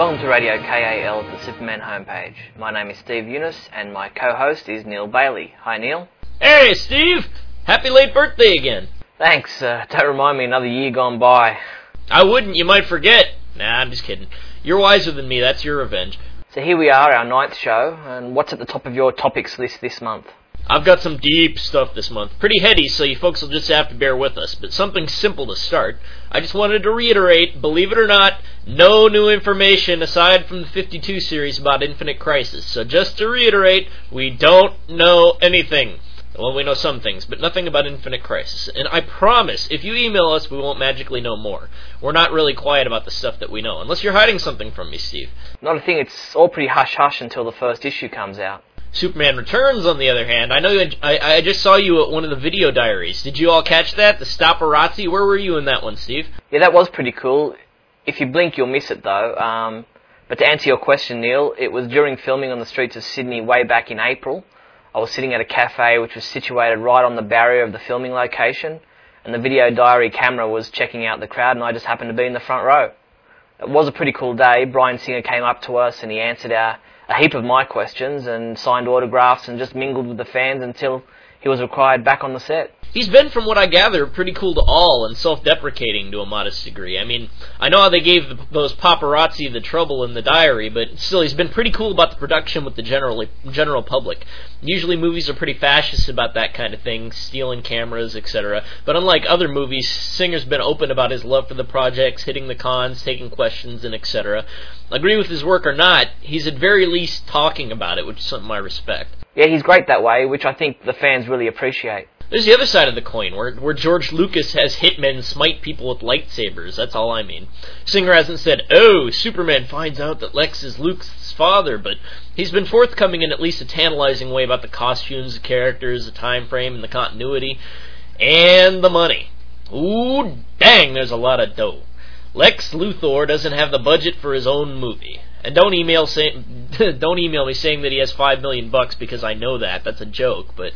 Welcome to Radio KAL, the Superman homepage. My name is Steve Younis, and my co-host is Neil Bailey. Hi, Neil. Hey, Steve! Happy late birthday again. Thanks. Uh, don't remind me another year gone by. I wouldn't, you might forget. Nah, I'm just kidding. You're wiser than me, that's your revenge. So here we are, our ninth show, and what's at the top of your topics list this month? I've got some deep stuff this month. Pretty heady, so you folks will just have to bear with us. But something simple to start. I just wanted to reiterate, believe it or not, no new information aside from the 52 series about Infinite Crisis. So just to reiterate, we don't know anything. Well, we know some things, but nothing about Infinite Crisis. And I promise, if you email us, we won't magically know more. We're not really quiet about the stuff that we know, unless you're hiding something from me, Steve. Not a thing, it's all pretty hush hush until the first issue comes out. Superman Returns, on the other hand, I know you, I, I just saw you at one of the video diaries. Did you all catch that? The Stopparazzi? Where were you in that one, Steve? Yeah, that was pretty cool. If you blink, you'll miss it, though. Um, but to answer your question, Neil, it was during filming on the streets of Sydney way back in April. I was sitting at a cafe which was situated right on the barrier of the filming location, and the video diary camera was checking out the crowd, and I just happened to be in the front row. It was a pretty cool day. Bryan Singer came up to us and he answered our a heap of my questions and signed autographs and just mingled with the fans until he was required back on the set. He's been, from what I gather, pretty cool to all and self-deprecating to a modest degree. I mean, I know how they gave the, those paparazzi the trouble in the diary, but still, he's been pretty cool about the production with the general general public. Usually, movies are pretty fascist about that kind of thing, stealing cameras, etc. But unlike other movies, Singer's been open about his love for the projects, hitting the cons, taking questions, and etc. Agree with his work or not, he's at very least talking about it, which is something I respect. Yeah, he's great that way, which I think the fans really appreciate. There's the other side of the coin, where, where George Lucas has hitmen smite people with lightsabers. That's all I mean. Singer hasn't said, oh, Superman finds out that Lex is Luke's father, but he's been forthcoming in at least a tantalizing way about the costumes, the characters, the time frame, and the continuity, and the money. Ooh, dang, there's a lot of dough. Lex Luthor doesn't have the budget for his own movie. And don't email say, don't email me saying that he has five million bucks because I know that. That's a joke, but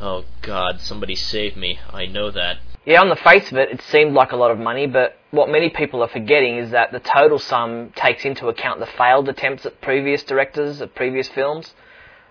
Oh God, somebody save me. I know that. Yeah, on the face of it, it seemed like a lot of money, but what many people are forgetting is that the total sum takes into account the failed attempts at previous directors of previous films.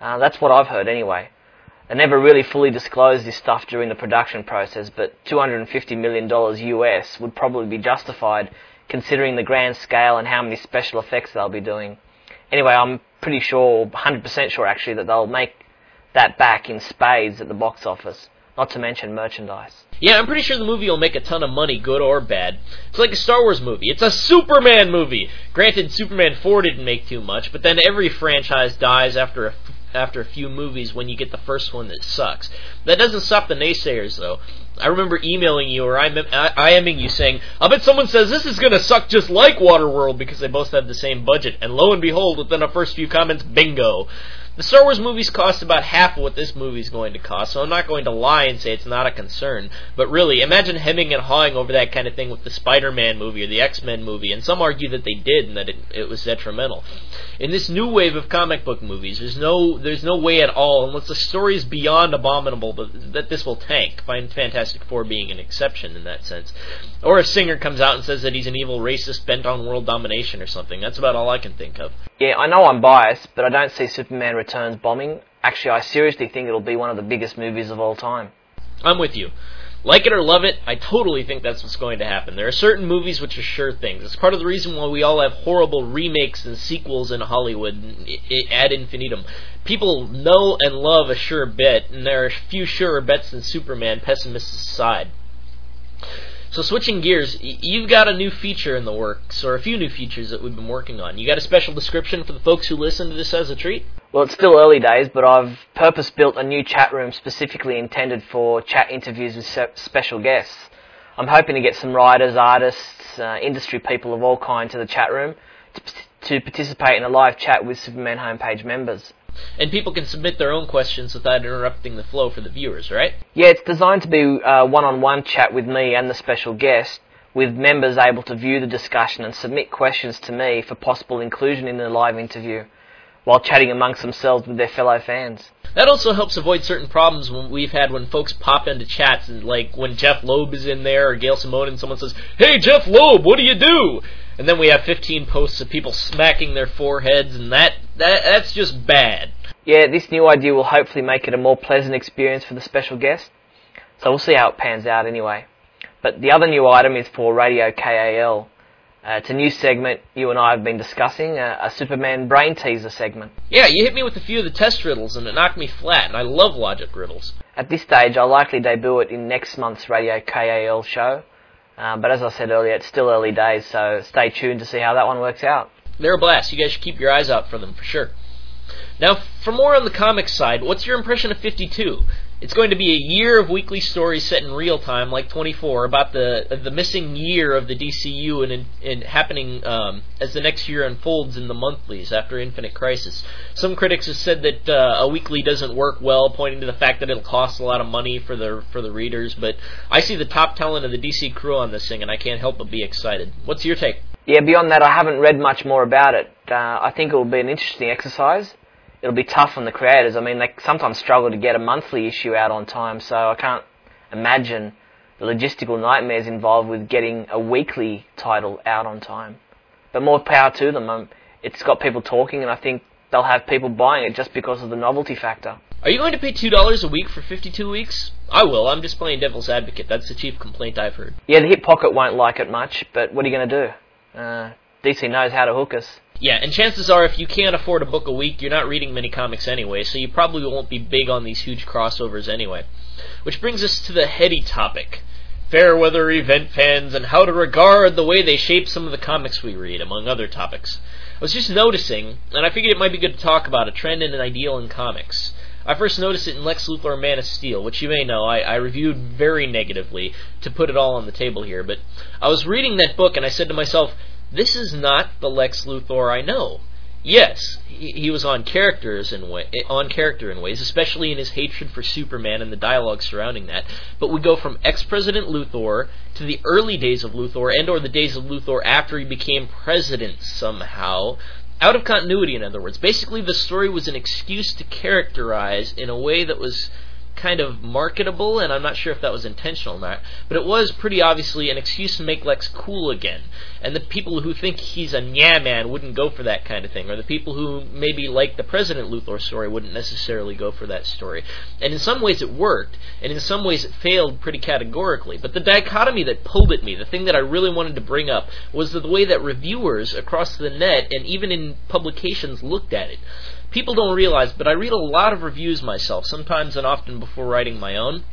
Uh, that's what I've heard anyway. They never really fully disclosed this stuff during the production process, but $250 million US would probably be justified considering the grand scale and how many special effects they'll be doing. Anyway, I'm pretty sure, 100% sure actually, that they'll make that back in spades at the box office, not to mention merchandise. Yeah, I'm pretty sure the movie will make a ton of money, good or bad. It's like a Star Wars movie. It's a Superman movie. Granted, Superman 4 didn't make too much, but then every franchise dies after a, after a few movies when you get the first one that sucks. That doesn't stop the naysayers, though. I remember emailing you or IMing you saying, I bet someone says this is going to suck just like Waterworld because they both have the same budget. And lo and behold, within the first few comments, bingo. The Star Wars movies cost about half of what this movie is going to cost, so I'm not going to lie and say it's not a concern. But really, imagine hemming and hawing over that kind of thing with the Spider-Man movie or the X-Men movie, and some argue that they did and that it, it was detrimental. In this new wave of comic book movies, there's no there's no way at all, unless the story is beyond abominable, that, this will tank. Find Fantastic Four being an exception in that sense. Or if Singer comes out and says that he's an evil racist bent on world domination or something. That's about all I can think of. Yeah, I know I'm biased, but I don't see Superman Returns bombing. Actually, I seriously think it'll be one of the biggest movies of all time. I'm with you. Like it or love it, I totally think that's what's going to happen. There are certain movies which are sure things. It's part of the reason why we all have horrible remakes and sequels in Hollywood ad infinitum. People know and love a sure bet, and there are few surer bets than Superman, pessimists aside. So switching gears, you've got a new feature in the works, or a few new features that we've been working on. You got a special description for the folks who listen to this as a treat? Well, it's still early days, but I've purpose built a new chat room specifically intended for chat interviews with special guests. I'm hoping to get some writers, artists, uh, industry people of all kinds to the chat room to, to participate in a live chat with Superman homepage members. And people can submit their own questions without interrupting the flow for the viewers, right? Yeah, it's designed to be a one-on-one chat with me and the special guest, with members able to view the discussion and submit questions to me for possible inclusion in the live interview, while chatting amongst themselves with their fellow fans. That also helps avoid certain problems when we've had when folks pop into chats and like when Jeph Loeb is in there or Gail Simone and someone says, "Hey Jeph Loeb, what do you do?" And then we have 15 posts of people smacking their foreheads, and that, that that's just bad. Yeah, this new idea will hopefully make it a more pleasant experience for the special guest. So we'll see how it pans out anyway. But the other new item is for Radio KAL. Uh, it's a new segment you and I have been discussing, uh, a Superman brain teaser segment. Yeah, you hit me with a few of the test riddles and it knocked me flat, and I love logic riddles. At this stage, I'll likely debut it in next month's Radio KAL show. Um, but as I said earlier, it's still early days, so stay tuned to see how that one works out. They're a blast. You guys should keep your eyes out for them for sure. Now, for more on the comics side, what's your impression of 52? It's going to be a year of weekly stories set in real time, like 24, about the the missing year of the DCU and, and happening um, as the next year unfolds in the monthlies after Infinite Crisis. Some critics have said that uh, a weekly doesn't work well, pointing to the fact that it'll cost a lot of money for the for the readers. But I see the top talent of the DC crew on this thing, and I can't help but be excited. What's your take? Yeah, beyond that, I haven't read much more about it. Uh, I think it will be an interesting exercise it'll be tough on the creators. I mean, they sometimes struggle to get a monthly issue out on time, so I can't imagine the logistical nightmares involved with getting a weekly title out on time. But more power to them. Um, it's got people talking, and I think they'll have people buying it just because of the novelty factor. Are you going to pay two dollars a week for fifty-two weeks? I will. I'm just playing devil's advocate. That's the chief complaint I've heard. Yeah, the hip pocket won't like it much, but what are you going to do? Uh, DC knows how to hook us. Yeah, and chances are if you can't afford a book a week, you're not reading many comics anyway, so you probably won't be big on these huge crossovers anyway. Which brings us to the heady topic fair weather event fans and how to regard the way they shape some of the comics we read, among other topics. I was just noticing, and I figured it might be good to talk about a trend and an ideal in comics. I first noticed it in Lex Luthor Man of Steel, which you may know I, I reviewed very negatively to put it all on the table here. But I was reading that book and I said to myself, this is not the Lex Luthor I know. Yes, he, he was on characters in way, eh, on character in ways, especially in his hatred for Superman and the dialogue surrounding that. But we go from ex-president Luthor to the early days of Luthor and or the days of Luthor after he became president somehow. Out of continuity, in other words. Basically, the story was an excuse to characterize in a way that was kind of marketable, and I'm not sure if that was intentional or not, but it was pretty obviously an excuse to make Lex cool again. And the people who think he's a yeah man wouldn't go for that kind of thing, or the people who maybe like the President Luthor story wouldn't necessarily go for that story. And in some ways it worked, and in some ways it failed pretty categorically. But the dichotomy that pulled at me, the thing that I really wanted to bring up, was the way that reviewers across the net and even in publications looked at it people don't realize, but I read a lot of reviews myself, sometimes and often before writing my own.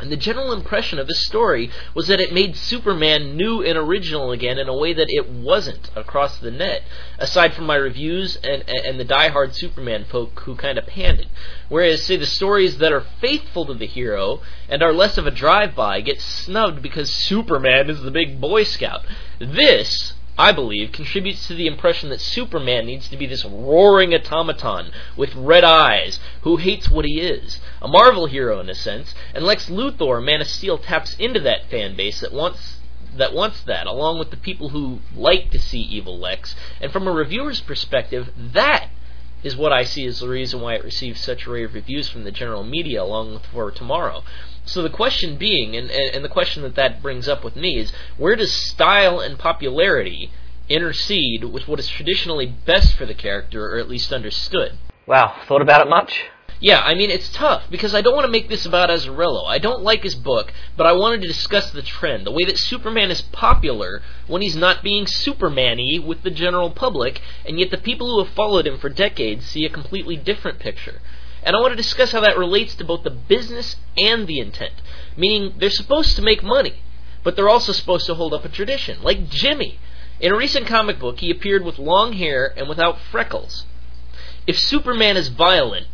And the general impression of this story was that it made Superman new and original again in a way that it wasn't across the net, aside from my reviews and, and the die-hard Superman folk who kind of panned it. Whereas, say, the stories that are faithful to the hero and are less of a drive-by get snubbed because Superman is the big Boy Scout. This I believe, contributes to the impression that Superman needs to be this roaring automaton with red eyes who hates what he is. A Marvel hero in a sense, and Lex Luthor, Man of Steel, taps into that fan base that wants that wants that, along with the people who like to see evil Lex. And from a reviewer's perspective, that is what I see as the reason why it receives such a rave reviews from the general media along with For Tomorrow. So the question being, and, and the question that that brings up with me is, where does style and popularity intercede with what is traditionally best for the character, or at least understood? Wow, thought about it much? Yeah, I mean, it's tough because I don't want to make this about Azzarello. I don't like his book, but I wanted to discuss the trend, the way that Superman is popular when he's not being Superman-y with the general public, and yet the people who have followed him for decades see a completely different picture. And I want to discuss how that relates to both the business and the intent. Meaning, they're supposed to make money, but they're also supposed to hold up a tradition. Like Jimmy. In a recent comic book, he appeared with long hair and without freckles. If Superman is violent,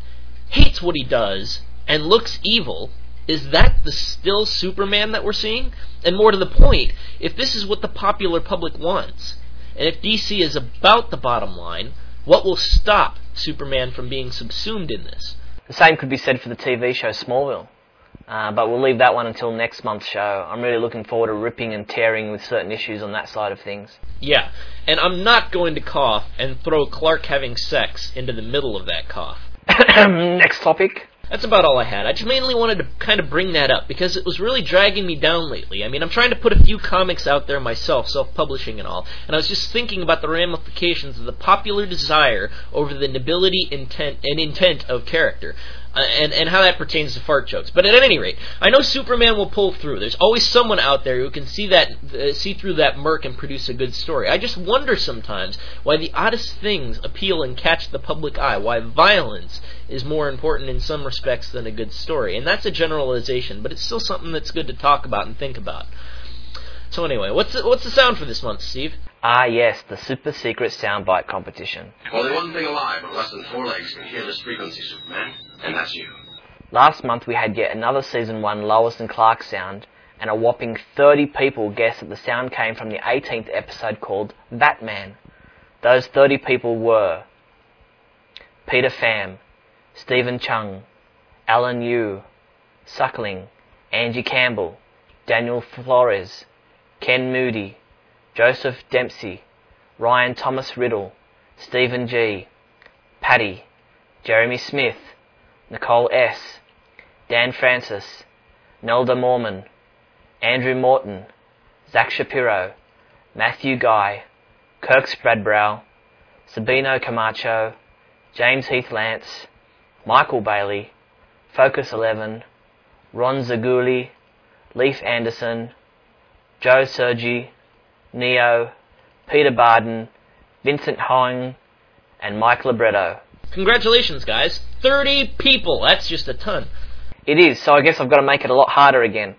hates what he does, and looks evil, is that the still Superman that we're seeing? And more to the point, if this is what the popular public wants, and if DC is about the bottom line, what will stop Superman from being subsumed in this? The same could be said for the TV show Smallville. Uh, but we'll leave that one until next month's show. I'm really looking forward to ripping and tearing with certain issues on that side of things. Yeah, and I'm not going to cough and throw Clark having sex into the middle of that cough. Next topic. That's about all I had. I just mainly wanted to kind of bring that up because it was really dragging me down lately. I mean, I'm trying to put a few comics out there myself, self-publishing and all, and I was just thinking about the ramifications of the popular desire over the nobility intent and intent of character. Uh, and and how that pertains to fart jokes. But at any rate, I know Superman will pull through. There's always someone out there who can see that uh, see through that murk and produce a good story. I just wonder sometimes why the oddest things appeal and catch the public eye. Why violence is more important in some respects than a good story. And that's a generalization, but it's still something that's good to talk about and think about. So anyway, what's the, what's the sound for this month, Steve? Ah, yes, the super secret soundbite competition. Only one thing alive with less than four legs can hear this frequency, Superman, and that's you. Last month we had yet another season 1 Lois and Clark sound, and a whopping 30 people guessed that the sound came from the 18th episode called Batman. Those 30 people were Peter Pham, Stephen Chung, Alan Yu, Suckling, Angie Campbell, Daniel Flores, Ken Moody, Joseph Dempsey, Ryan Thomas Riddle, Stephen G, Paddy, Jeremy Smith, Nicole S, Dan Francis, Nelda Mormon, Andrew Morton, Zach Shapiro, Matthew Guy, Kirk Spradbrow, Sabino Camacho, James Heath Lance, Michael Bailey, Focus 11, Ron Zaguli, Leif Anderson, Joe Sergi, Neo, Peter Barden, Vincent Hong, and Mike Libretto. Congratulations, guys. 30 people. That's just a ton. It is, so I guess I've got to make it a lot harder again.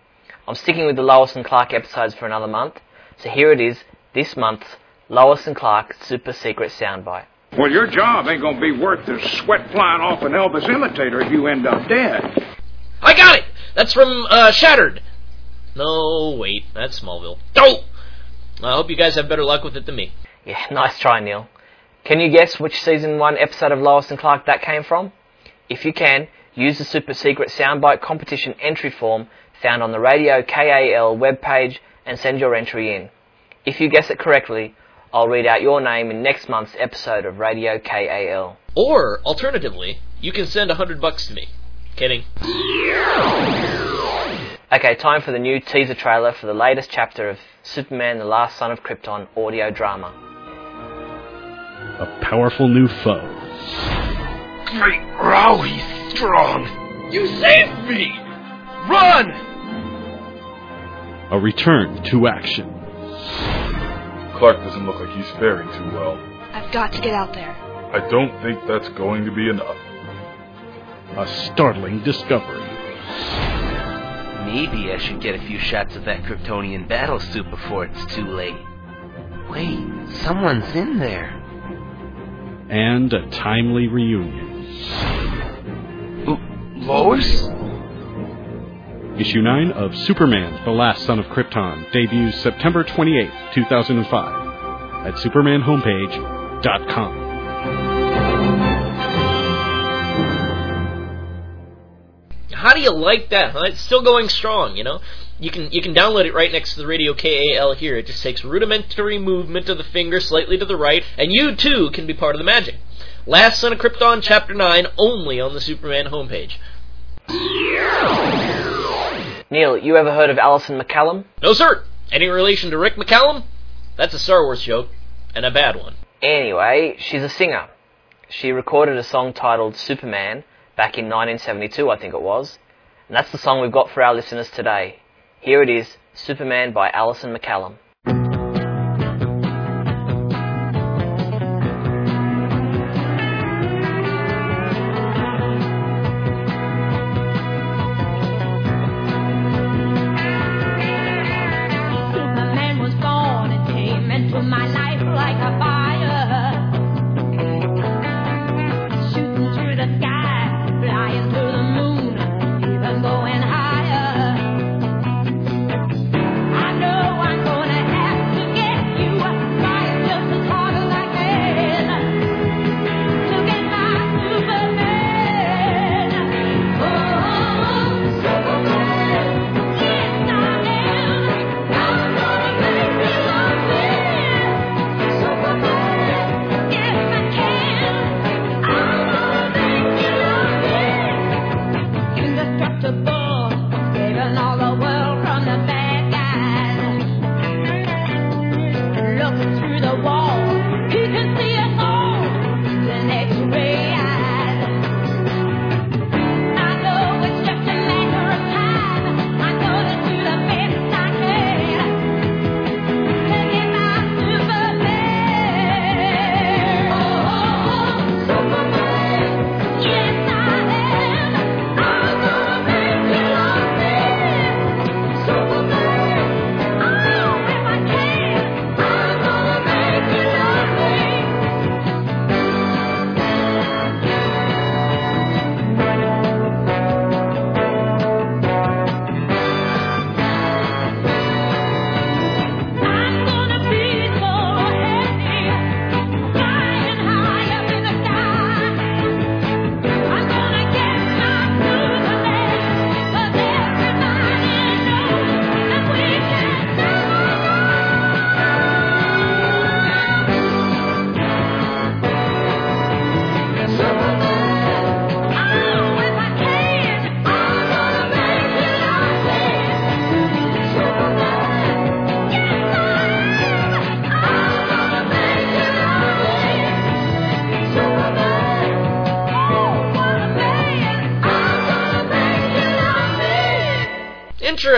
I'm sticking with the Lois and Clark episodes for another month, so here it is, this month's Lois and Clark Super Secret Soundbite. Well, your job ain't gonna be worth the sweat flying off an Elvis imitator if you end up dead. I got it! That's from uh, Shattered. No, wait, that's Smallville. Oh! I hope you guys have better luck with it than me. Yeah, nice try, Neil. Can you guess which season 1 episode of Lois and Clark that came from? If you can, use the Super Secret Soundbite competition entry form found on the Radio KAL webpage and send your entry in. If you guess it correctly, I'll read out your name in next month's episode of Radio KAL. Or, alternatively, you can send a hundred bucks to me. Kidding. Okay, time for the new teaser trailer for the latest chapter of Superman the Last Son of Krypton audio drama. A powerful new foe. Great Rao, he's strong. You saved me! Run! A return to action. Clark doesn't look like he's faring too well. I've got to get out there. I don't think that's going to be enough. A startling discovery. Maybe I should get a few shots of that Kryptonian battle suit before it's too late. Wait, someone's in there. And a timely reunion. Lois? Issue 9 of Superman, The Last Son of Krypton debuts September 28, 2005 at supermanhomepage.com. How do you like that? Huh? It's still going strong, you know. You can you can download it right next to the radio KAL here. It just takes rudimentary movement of the finger slightly to the right, and you too can be part of the magic. Last Son of Krypton, Chapter Nine, only on the Superman homepage. Neil, you ever heard of Alison MacCallum? No, sir. Any relation to Rick McCallum? That's a Star Wars joke, and a bad one. Anyway, she's a singer. She recorded a song titled Superman back in 1972, I think it was. And that's the song we've got for our listeners today. Here it is Superman by Alison MacCallum.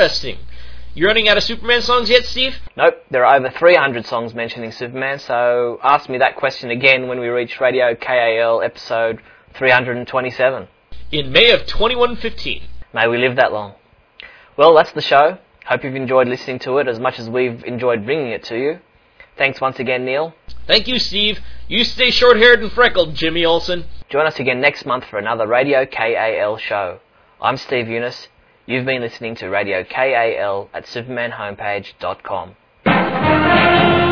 Interesting. You running out of Superman songs yet, Steve? Nope, there are over 300 songs mentioning Superman, so ask me that question again when we reach Radio KAL episode 327. In May of 2115. May we live that long. Well, that's the show. Hope you've enjoyed listening to it as much as we've enjoyed bringing it to you. Thanks once again, Neil. Thank you, Steve. You stay short haired and freckled, Jimmy Olsen. Join us again next month for another Radio KAL show. I'm Steve Younis. You've been listening to Radio KAL at supermanhomepage.com.